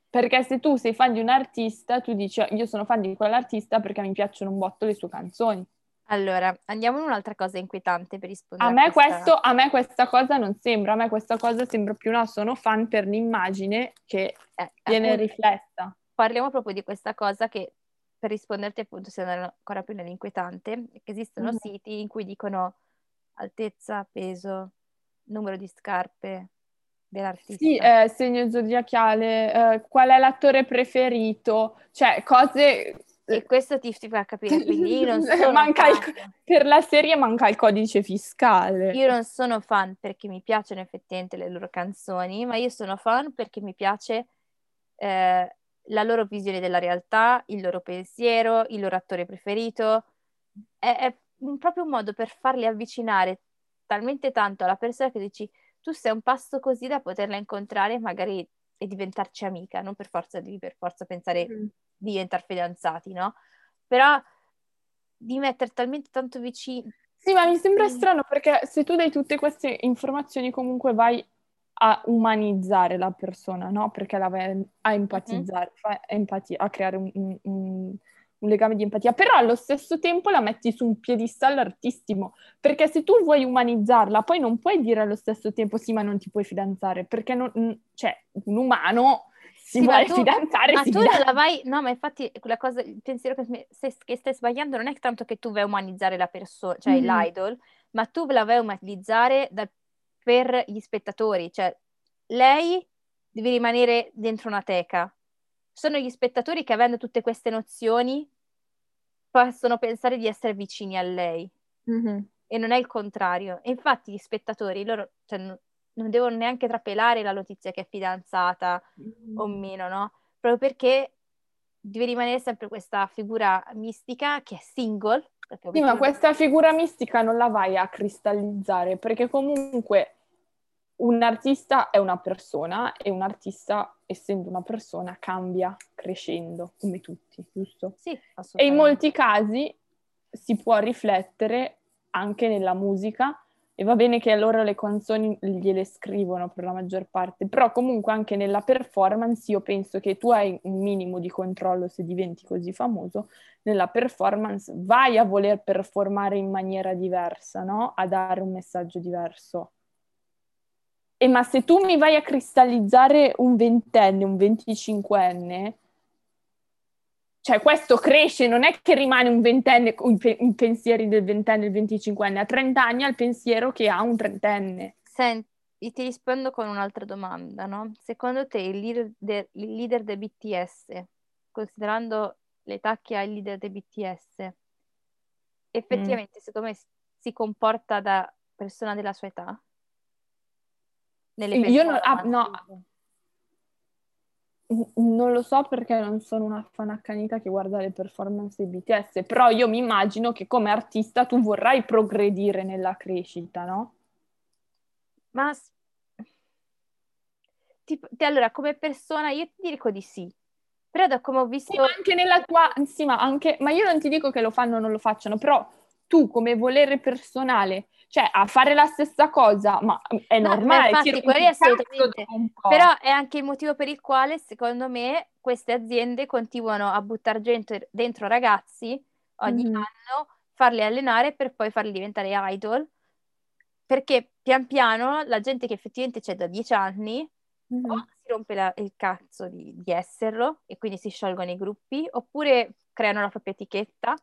Perché se tu sei fan di un artista, tu dici io sono fan di quell'artista perché mi piacciono un botto le sue canzoni. Allora, andiamo in un'altra cosa inquietante per rispondere a, me a questa... Questo, a me questa cosa non sembra, a me questa cosa sembra più una sono fan per l'immagine che eh, viene appunto, riflessa. Parliamo proprio di questa cosa che per risponderti appunto se è ancora più nell'inquietante, che esistono mm-hmm. siti in cui dicono altezza, peso, numero di scarpe dell'artista. Sì, eh, segno zodiacale, eh, qual è l'attore preferito, cioè cose... E questo ti, ti fa capire, quindi io non sono manca il, Per la serie manca il codice fiscale. Io non sono fan perché mi piacciono effettivamente le loro canzoni, ma io sono fan perché mi piace eh, la loro visione della realtà, il loro pensiero, il loro attore preferito. È, è un, proprio un modo per farli avvicinare talmente tanto alla persona che dici tu sei un passo così da poterla incontrare magari e diventarci amica, non per forza di per forza pensare mm. di diventare fidanzati, no? Però di mettere talmente tanto vicino. Sì, ma mi sembra strano perché se tu dai tutte queste informazioni comunque vai a umanizzare la persona, no? Perché la vai a empatizzare, mm-hmm. empatia, a creare un, un, un, legame di empatia, però allo stesso tempo la metti su un piedistallo artistimo, perché se tu vuoi umanizzarla, poi non puoi dire allo stesso tempo sì, ma non ti puoi fidanzare, perché non, cioè, un umano si sì, vuole tu, fidanzare. Ma tu fidanza. la vai, no, ma infatti quella cosa, il pensiero che, stai, che stai sbagliando non è tanto che tu vai a umanizzare la persona, cioè mm-hmm. l'idol, ma tu la vai a umanizzare dal per gli spettatori, cioè lei deve rimanere dentro una teca. Sono gli spettatori che avendo tutte queste nozioni possono pensare di essere vicini a lei mm-hmm. e non è il contrario. E infatti gli spettatori loro cioè, non, non devono neanche trapelare la notizia che è fidanzata mm-hmm. o meno, no? Proprio perché deve rimanere sempre questa figura mistica che è single sì, ma questa figura mistica non la vai a cristallizzare perché comunque un artista è una persona e un artista, essendo una persona, cambia crescendo, come tutti, giusto? Sì, assolutamente. E in molti casi si può riflettere anche nella musica e va bene che allora le canzoni gliele scrivono per la maggior parte, però comunque anche nella performance io penso che tu hai un minimo di controllo se diventi così famoso, nella performance vai a voler performare in maniera diversa, no? A dare un messaggio diverso. E ma se tu mi vai a cristallizzare un ventenne, un venticinquenne, cioè questo cresce, non è che rimane un ventenne con i pensieri del ventenne del venticinquenne, a 30 anni ha il pensiero che ha un trentenne. Senti, ti rispondo con un'altra domanda, no? Secondo te il leader, de, il leader del BTS, considerando l'età che ha il leader del BTS, effettivamente mm. secondo me si comporta da persona della sua età? Nelle Io non, ah, no, non lo so perché non sono una fan accanita che guarda le performance di BTS, però io mi immagino che come artista tu vorrai progredire nella crescita, no? Ma tipo, allora, come persona io ti dico di sì. Però da come ho visto... Sì, ma anche nella tua... Sì, ma anche... Ma io non ti dico che lo fanno o non lo facciano, però tu come volere personale cioè, a fare la stessa cosa, ma è normale. No, infatti, è assolutamente. Però è anche il motivo per il quale, secondo me, queste aziende continuano a buttare gente dentro ragazzi ogni mm-hmm. anno, farli allenare per poi farli diventare idol. Perché pian piano la gente che effettivamente c'è da dieci anni o si rompe la, il cazzo di, di esserlo e quindi si sciolgono i gruppi, oppure creano la propria etichetta,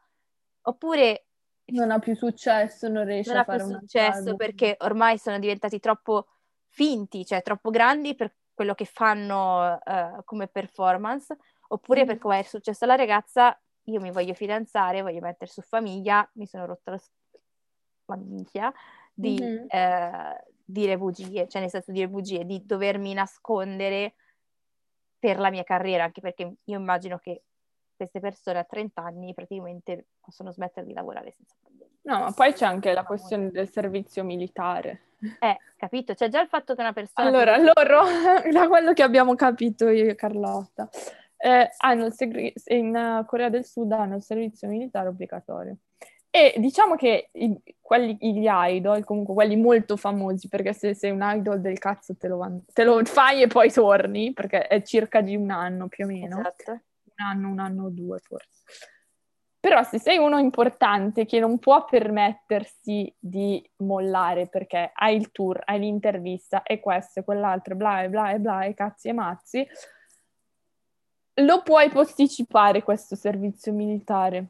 oppure non ha più successo, non riesce non a fare un successo caso. perché ormai sono diventati troppo finti, cioè troppo grandi per quello che fanno uh, come performance, Oppure mm. per come è successo alla ragazza, io mi voglio fidanzare, voglio mettere su famiglia, mi sono rotta la, la minchia di mm-hmm. eh, dire bugie, cioè nel senso dire bugie, di dovermi nascondere per la mia carriera, anche perché io immagino che queste persone a 30 anni praticamente possono smettere di lavorare senza problemi. No, ma poi c'è anche la questione del servizio militare. Eh, capito? C'è già il fatto che una persona... Allora, che... loro, da quello che abbiamo capito io e Carlotta, eh, hanno segre- in Corea del Sud hanno il servizio militare obbligatorio. E diciamo che i, quelli, gli idol, comunque quelli molto famosi, perché se sei un idol del cazzo te lo, te lo fai e poi torni, perché è circa di un anno più o meno. Esatto un anno, un anno o due forse. Però se sei uno importante che non può permettersi di mollare perché hai il tour, hai l'intervista e questo e quell'altro, bla e bla e bla e cazzi e mazzi, lo puoi posticipare questo servizio militare.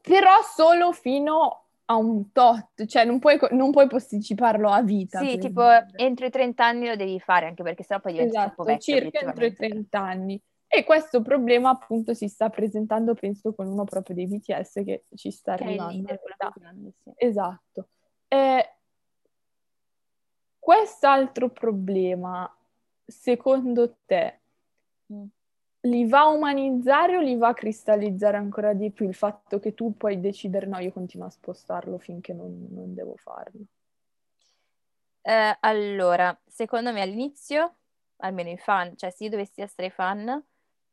Però solo fino a un tot, cioè non puoi, non puoi posticiparlo a vita. Sì, tipo entro i 30 anni lo devi fare, anche perché sennò poi diventi esatto, troppo vecchio. circa entro i 30 anni. E questo problema appunto si sta presentando, penso, con uno proprio dei BTS che ci sta che arrivando. Grande, sì. Esatto. Eh, quest'altro problema, secondo te, mm. li va a umanizzare o li va a cristallizzare ancora di più il fatto che tu puoi decidere no, io continuo a spostarlo finché non, non devo farlo? Eh, allora, secondo me all'inizio, almeno i fan, cioè se io dovessi essere fan,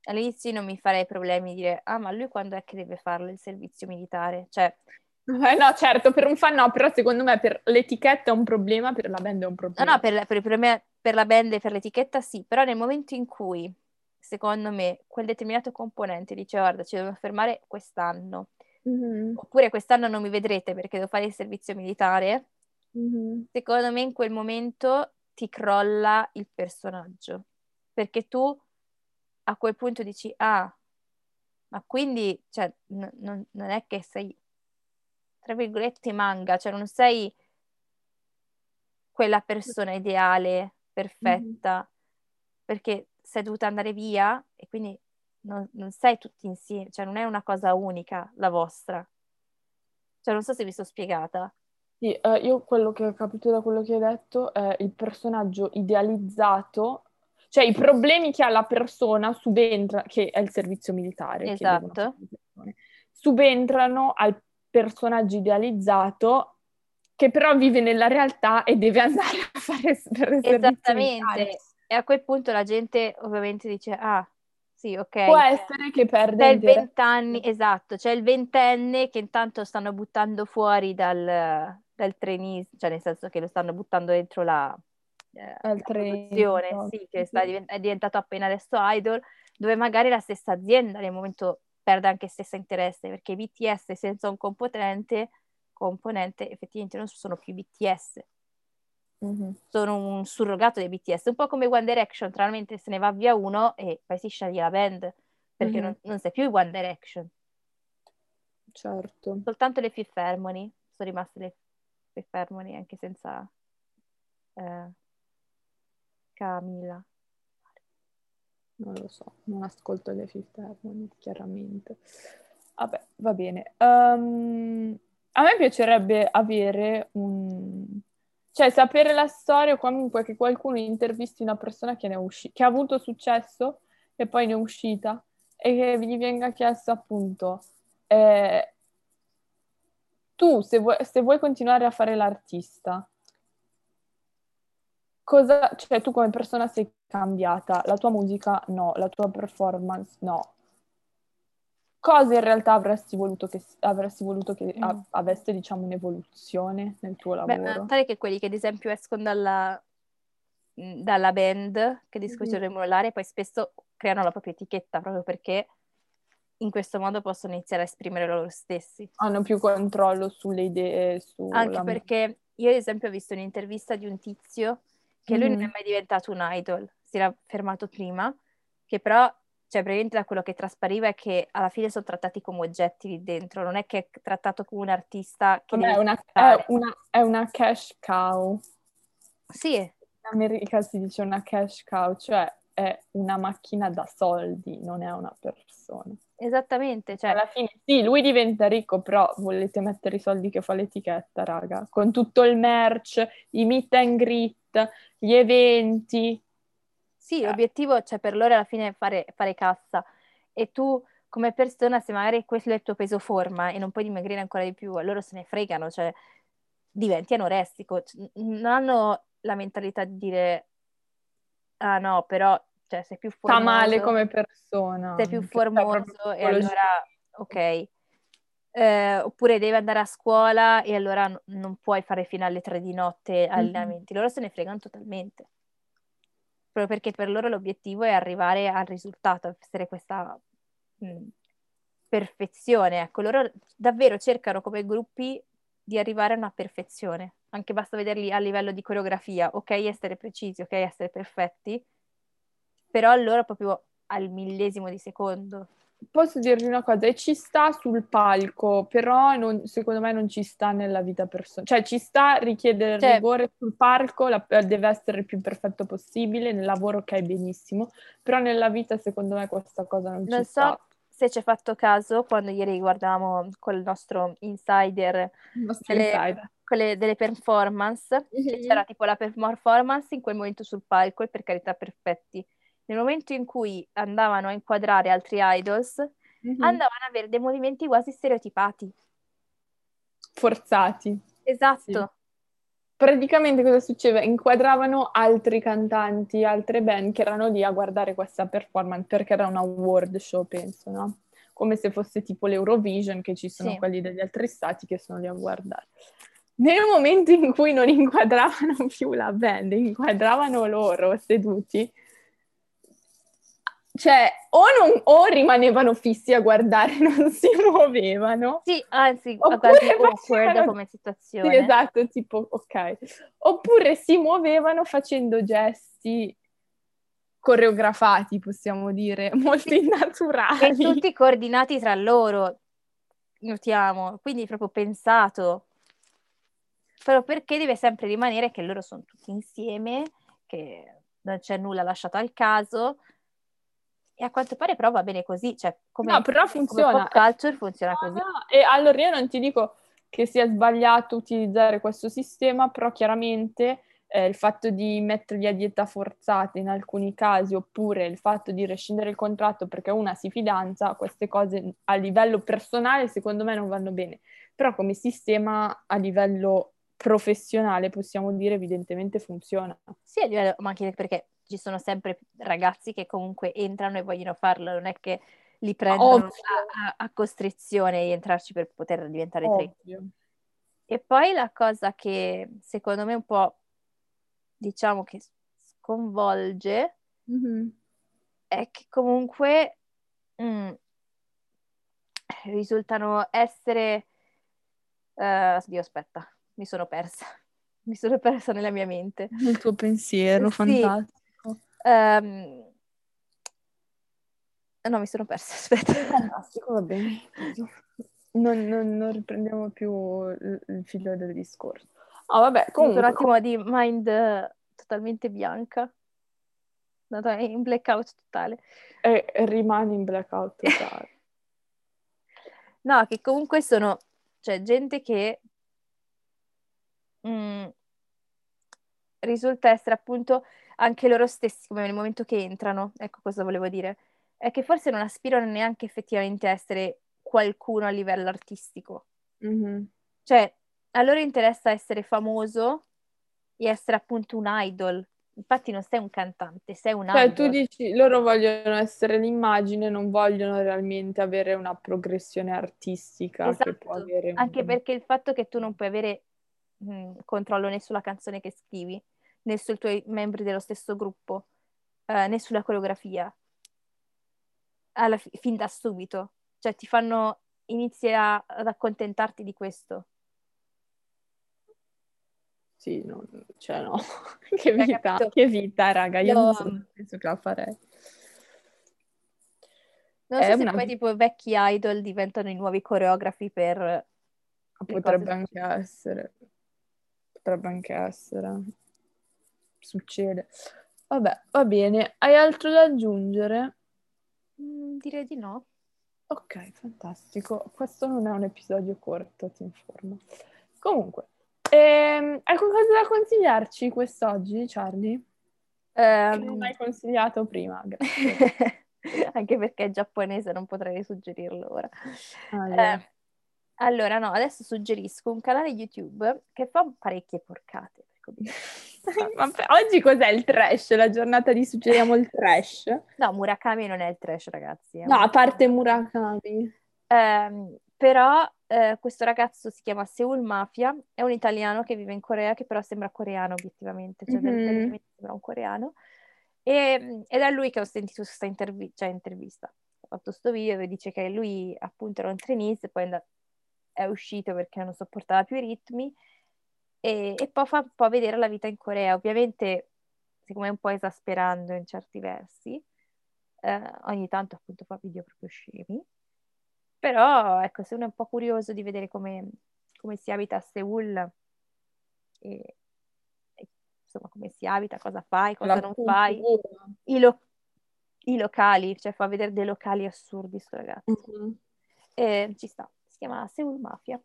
all'inizio non mi farei problemi di dire, ah, ma lui quando è che deve farlo il servizio militare? Cioè... Eh, no, certo, per un fan no, però secondo me per l'etichetta è un problema, per la band è un problema. No, no, per, per, per, me, per la band e per l'etichetta sì, però nel momento in cui, secondo me, quel determinato componente dice, guarda, ci devo fermare quest'anno, mm-hmm. oppure quest'anno non mi vedrete perché devo fare il servizio militare, mm-hmm. secondo me in quel momento ti crolla il personaggio, perché tu a quel punto dici, ah, ma quindi, cioè, n- non, non è che sei, tra virgolette, manga, cioè non sei quella persona ideale, perfetta, mm-hmm. perché sei dovuta andare via e quindi non, non sei tutti insieme, cioè non è una cosa unica la vostra. Cioè non so se vi sto spiegata. Sì, eh, io quello che ho capito da quello che hai detto è il personaggio idealizzato cioè i problemi che ha la persona subentra, che è il servizio militare, esatto. subentrano al personaggio idealizzato che però vive nella realtà e deve andare a fare per Esattamente. E a quel punto la gente ovviamente dice, ah, sì, ok. Può essere che perde c'è il vent'anni, esatto, c'è il ventenne che intanto stanno buttando fuori dal, dal trenista, cioè nel senso che lo stanno buttando dentro la, eh, produzione, sì, che sta, è diventato appena adesso idol, dove magari la stessa azienda nel momento perde anche stesso interesse, perché BTS senza un componente, componente effettivamente non sono più BTS. Mm-hmm. Sono un surrogato dei BTS, un po' come One Direction, tranquillamente se ne va via uno e poi si sceglie la band, perché mm-hmm. non, non sei più One Direction. Certo. Soltanto le Fifth Harmony, sono rimaste le Fifth Harmony anche senza eh, Camilla. Non lo so, non ascolto le Fifth Harmony, chiaramente. Vabbè, va bene. Um, a me piacerebbe avere un... Cioè, sapere la storia o comunque che qualcuno intervisti una persona che, ne è usci- che ha avuto successo e poi ne è uscita e che gli venga chiesto appunto eh, tu se vuoi, se vuoi continuare a fare l'artista cosa, cioè tu come persona sei cambiata, la tua musica no, la tua performance no. Cosa in realtà avresti voluto che, avresti voluto che mm. a, avesse, diciamo, un'evoluzione nel tuo lavoro? Beh, tale che quelli che ad esempio escono dalla, mm, dalla band che discutono mm-hmm. mollare poi spesso creano la propria etichetta proprio perché in questo modo possono iniziare a esprimere loro stessi. Hanno più controllo sulle idee. Anche perché io ad esempio ho visto un'intervista di un tizio che lui mm. non è mai diventato un idol, si era fermato prima, che però, cioè praticamente da quello che traspariva è che alla fine sono trattati come oggetti lì dentro, non è che è trattato come un artista che è una, è, una, è una cash cow. Sì. In America si dice una cash cow, cioè è una macchina da soldi, non è una persona. Esattamente, cioè... Alla fine sì, lui diventa ricco, però volete mettere i soldi che fa l'etichetta, raga, con tutto il merch, i meet and greet, gli eventi. Sì, eh. l'obiettivo, cioè per loro alla fine è fare, fare cassa e tu come persona, se magari questo è il tuo peso forma e non puoi dimagrire ancora di più, loro se ne fregano, cioè diventi anoressico, non hanno la mentalità di dire ah no, però cioè, sei più formoso. Sta male come persona. Sei più formoso e allora, ok. Eh, oppure devi andare a scuola e allora n- non puoi fare fino alle tre di notte mm-hmm. allenamenti. Loro se ne fregano totalmente. Proprio perché per loro l'obiettivo è arrivare al risultato, essere questa mh, perfezione. Ecco, loro davvero cercano come gruppi di arrivare a una perfezione. Anche basta vederli a livello di coreografia, ok, essere precisi, ok, essere perfetti, però loro proprio al millesimo di secondo. Posso dirvi una cosa, e ci sta sul palco, però non, secondo me non ci sta nella vita personale. Cioè ci sta richiedere cioè, rigore sul palco, la, deve essere il più perfetto possibile, nel lavoro ok benissimo, però nella vita secondo me questa cosa non, non ci so sta. se ci hai fatto caso quando ieri guardavamo col nostro insider, il nostro delle, insider. Quelle, delle performance, mm-hmm. c'era tipo la performance in quel momento sul palco e per carità perfetti nel momento in cui andavano a inquadrare altri idols, mm-hmm. andavano ad avere dei movimenti quasi stereotipati. Forzati. Esatto. Sì. Praticamente cosa succedeva? Inquadravano altri cantanti, altre band che erano lì a guardare questa performance perché era un award show, penso, no? Come se fosse tipo l'Eurovision, che ci sono sì. quelli degli altri stati che sono lì a guardare. Nel momento in cui non inquadravano più la band, inquadravano loro seduti, cioè, o, non, o, rimanevano fissi a guardare, non si muovevano. Sì, anzi, quasi awkward come situazione. Sì, esatto, tipo, ok. Oppure si muovevano facendo gesti coreografati, possiamo dire, molto innaturali. E tutti coordinati tra loro, notiamo, quindi proprio pensato. Però perché deve sempre rimanere che loro sono tutti insieme, che non c'è nulla lasciato al caso, e a quanto pare però va bene così, cioè come, no, però funziona. come pop culture funziona no, così. No. E allora io non ti dico che sia sbagliato utilizzare questo sistema, però chiaramente eh, il fatto di metterli a dieta forzata in alcuni casi oppure il fatto di rescindere il contratto perché una si fidanza, queste cose a livello personale secondo me non vanno bene, però come sistema a livello professionale possiamo dire evidentemente funziona. Sì, a livello, ma anche perché ci sono sempre ragazzi che comunque entrano e vogliono farlo, non è che li prendono a, a, costrizione di entrarci per poter diventare tre. E poi la cosa che secondo me un po' diciamo che sconvolge mm-hmm. è che comunque mm, risultano essere uh, Dio aspetta, mi sono persa mi sono persa nella mia mente. Il tuo pensiero, sì, fantastico. Um, no, mi sono persa, aspetta. Fantastico, va bene. Non, non, non riprendiamo più il, il, figlio del discorso. Ah, vabbè, comunque... Un attimo di mind uh, totalmente bianca. Andata in blackout totale. E, rimane in blackout totale. no, che comunque sono... Cioè, gente che... Mm, risulta essere appunto anche loro stessi, come nel momento che entrano, ecco cosa volevo dire, è che forse non aspirano neanche effettivamente a essere qualcuno a livello artistico. Mm-hmm. Cioè, a loro interessa essere famoso e essere appunto un idol. Infatti non sei un cantante, sei un cioè, idol. tu dici, loro vogliono essere l'immagine, non vogliono realmente avere una progressione artistica esatto. avere... Anche perché il fatto che tu non puoi avere mh, mm, controllo né sulla canzone che scrivi, né sui tuoi membri dello stesso gruppo, eh, né sulla coreografia. Alla fi- fin da subito. Cioè ti fanno, inizi a, ad accontentarti di questo. Sì, no, cioè no, che vita, che vita, raga, io, io... non so, penso che la farei. Non so se una... poi tipo vecchi idol diventano i nuovi coreografi per... Potrebbe anche essere. Potrebbe anche essere succede. Vabbè, va bene. Hai altro da aggiungere? Mm, direi di no. Ok, fantastico. Questo non è un episodio corto, ti informo. Comunque, ehm, hai qualcosa da consigliarci quest'oggi, Charlie? Um... non hai consigliato prima, grazie. Anche perché è giapponese, non potrei suggerirlo ora. Ah, eh, allora, no, adesso suggerisco un canale YouTube che fa parecchie porcate. Vabbè, oggi cos'è il trash? La giornata di suggeriamo il trash? No, Murakami non è il trash, ragazzi. No, a parte Murakami. Eh, però eh, questo ragazzo si chiama Seoul Mafia, è un italiano che vive in Corea, che però sembra coreano obiettivamente, cioè mm-hmm. sembra un coreano. E, ed è lui che ho sentito questa intervi- cioè, intervista. Ha fatto questo video e dice che lui appunto era un trainee, poi è uscito perché non sopportava più i ritmi e, e poi fa un po' vedere la vita in Corea. Ovviamente, siccome è un po' esasperando in certi versi, eh, ogni tanto appunto fa video proprio scemi. Però, ecco, se uno è un po' curioso di vedere come, come si abita a Seoul, e, e, insomma, come si abita, cosa fai, cosa La non cultura. fai, i, lo- i, locali, cioè fa vedere dei locali assurdi sto ragazzo. Mm-hmm. E, ci sta, si chiama Seoul Mafia.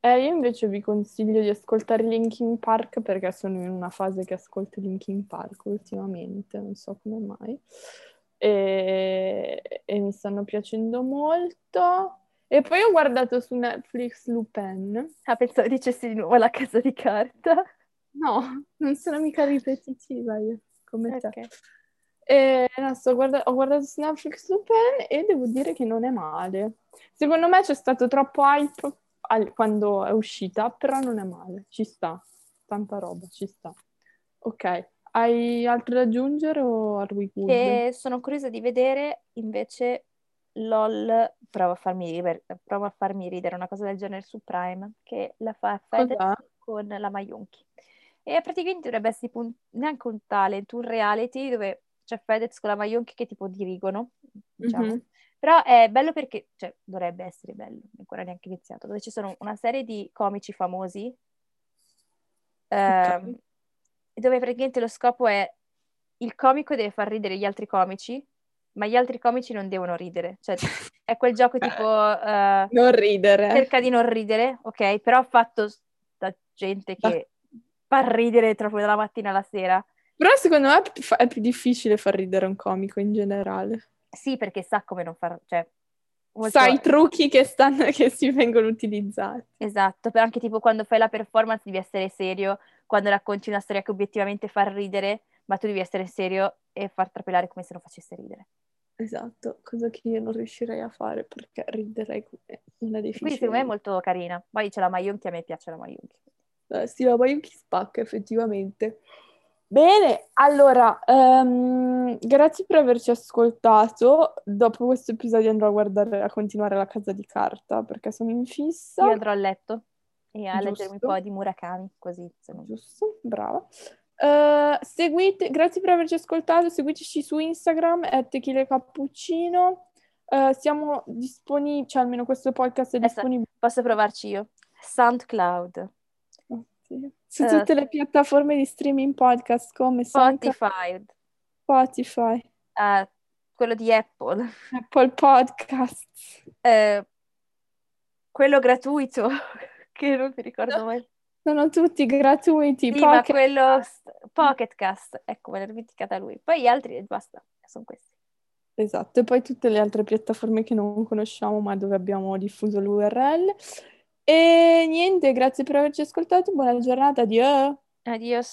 Eh, io invece vi consiglio di ascoltare Linkin Park perché sono in una fase che ascolto Linkin Park ultimamente, non so come mai. E, e mi stanno piacendo molto. E poi ho guardato su Netflix Lupin. Ah, pensavo dicessi di nuovo la casa di carta. No, non sono mica ripetitiva io, come okay. te. E, no, guarda- ho guardato su Netflix Lupin e devo dire che non è male. Secondo me c'è stato troppo hype al- quando è uscita, però non è male, ci sta, tanta roba, ci sta. Ok, hai altro da aggiungere o are we good? E sono curiosa di vedere invece LOL, prova a farmi ridere, prova a farmi ridere una cosa del genere su Prime, che la fa Fedez con la Mayunchi. E praticamente dovrebbe essere tipo un, neanche un talent, un reality dove c'è Fedez con la Mayunchi che tipo dirigono, diciamo. Mm-hmm. Però è bello perché, cioè, dovrebbe essere bello, ancora neanche iniziato, dove ci sono una serie di comici famosi, okay. eh, dove praticamente lo scopo è il comico deve far ridere gli altri comici, ma gli altri comici non devono ridere. Cioè, è quel gioco tipo... Uh, non ridere. Cerca di non ridere, ok? Però fatto da gente che fa ridere troppo dalla mattina alla sera. Però secondo me è più difficile far ridere un comico in generale. Sì, perché sa come non far... Cioè, molto... Sa i trucchi che, stanno, che si vengono utilizzati. Esatto, però anche tipo quando fai la performance devi essere serio, quando racconti una storia che obiettivamente fa ridere, ma tu devi essere serio e far trapelare come se non facesse ridere. Esatto, cosa che io non riuscirei a fare perché riderei come una difficile. Quindi secondo me è molto carina. Poi c'è la Mayunchi, a me piace la Mayunchi. Eh, sì, la Mayunchi spacca effettivamente. Bene, allora, um, grazie per averci ascoltato. Dopo questo episodio andrò a guardare, a continuare la casa di carta perché sono in fissa. Io andrò a letto e a Giusto. leggermi un po' di Murakami, così. Non... Giusto, brava. Uh, seguite, grazie per averci ascoltato, seguiteci su Instagram, è Tequila Cappuccino. Uh, siamo disponibili, cioè almeno questo podcast è disponibile. Posso provarci io? SoundCloud. Sì. Su uh, tutte le piattaforme di streaming podcast come Spotify. Spotify. Uh, quello di Apple. Apple Podcast. Uh, quello gratuito, che non mi ricordo mai. Sono tutti gratuiti. Sì, Pocket... quello Pocketcast, ecco, me l'ho dimenticata lui. Poi gli altri, basta, sono questi. Esatto, e poi tutte le altre piattaforme che non conosciamo ma dove abbiamo diffuso l'URL. E niente, grazie per averci ascoltato, buona giornata, addio. Adios.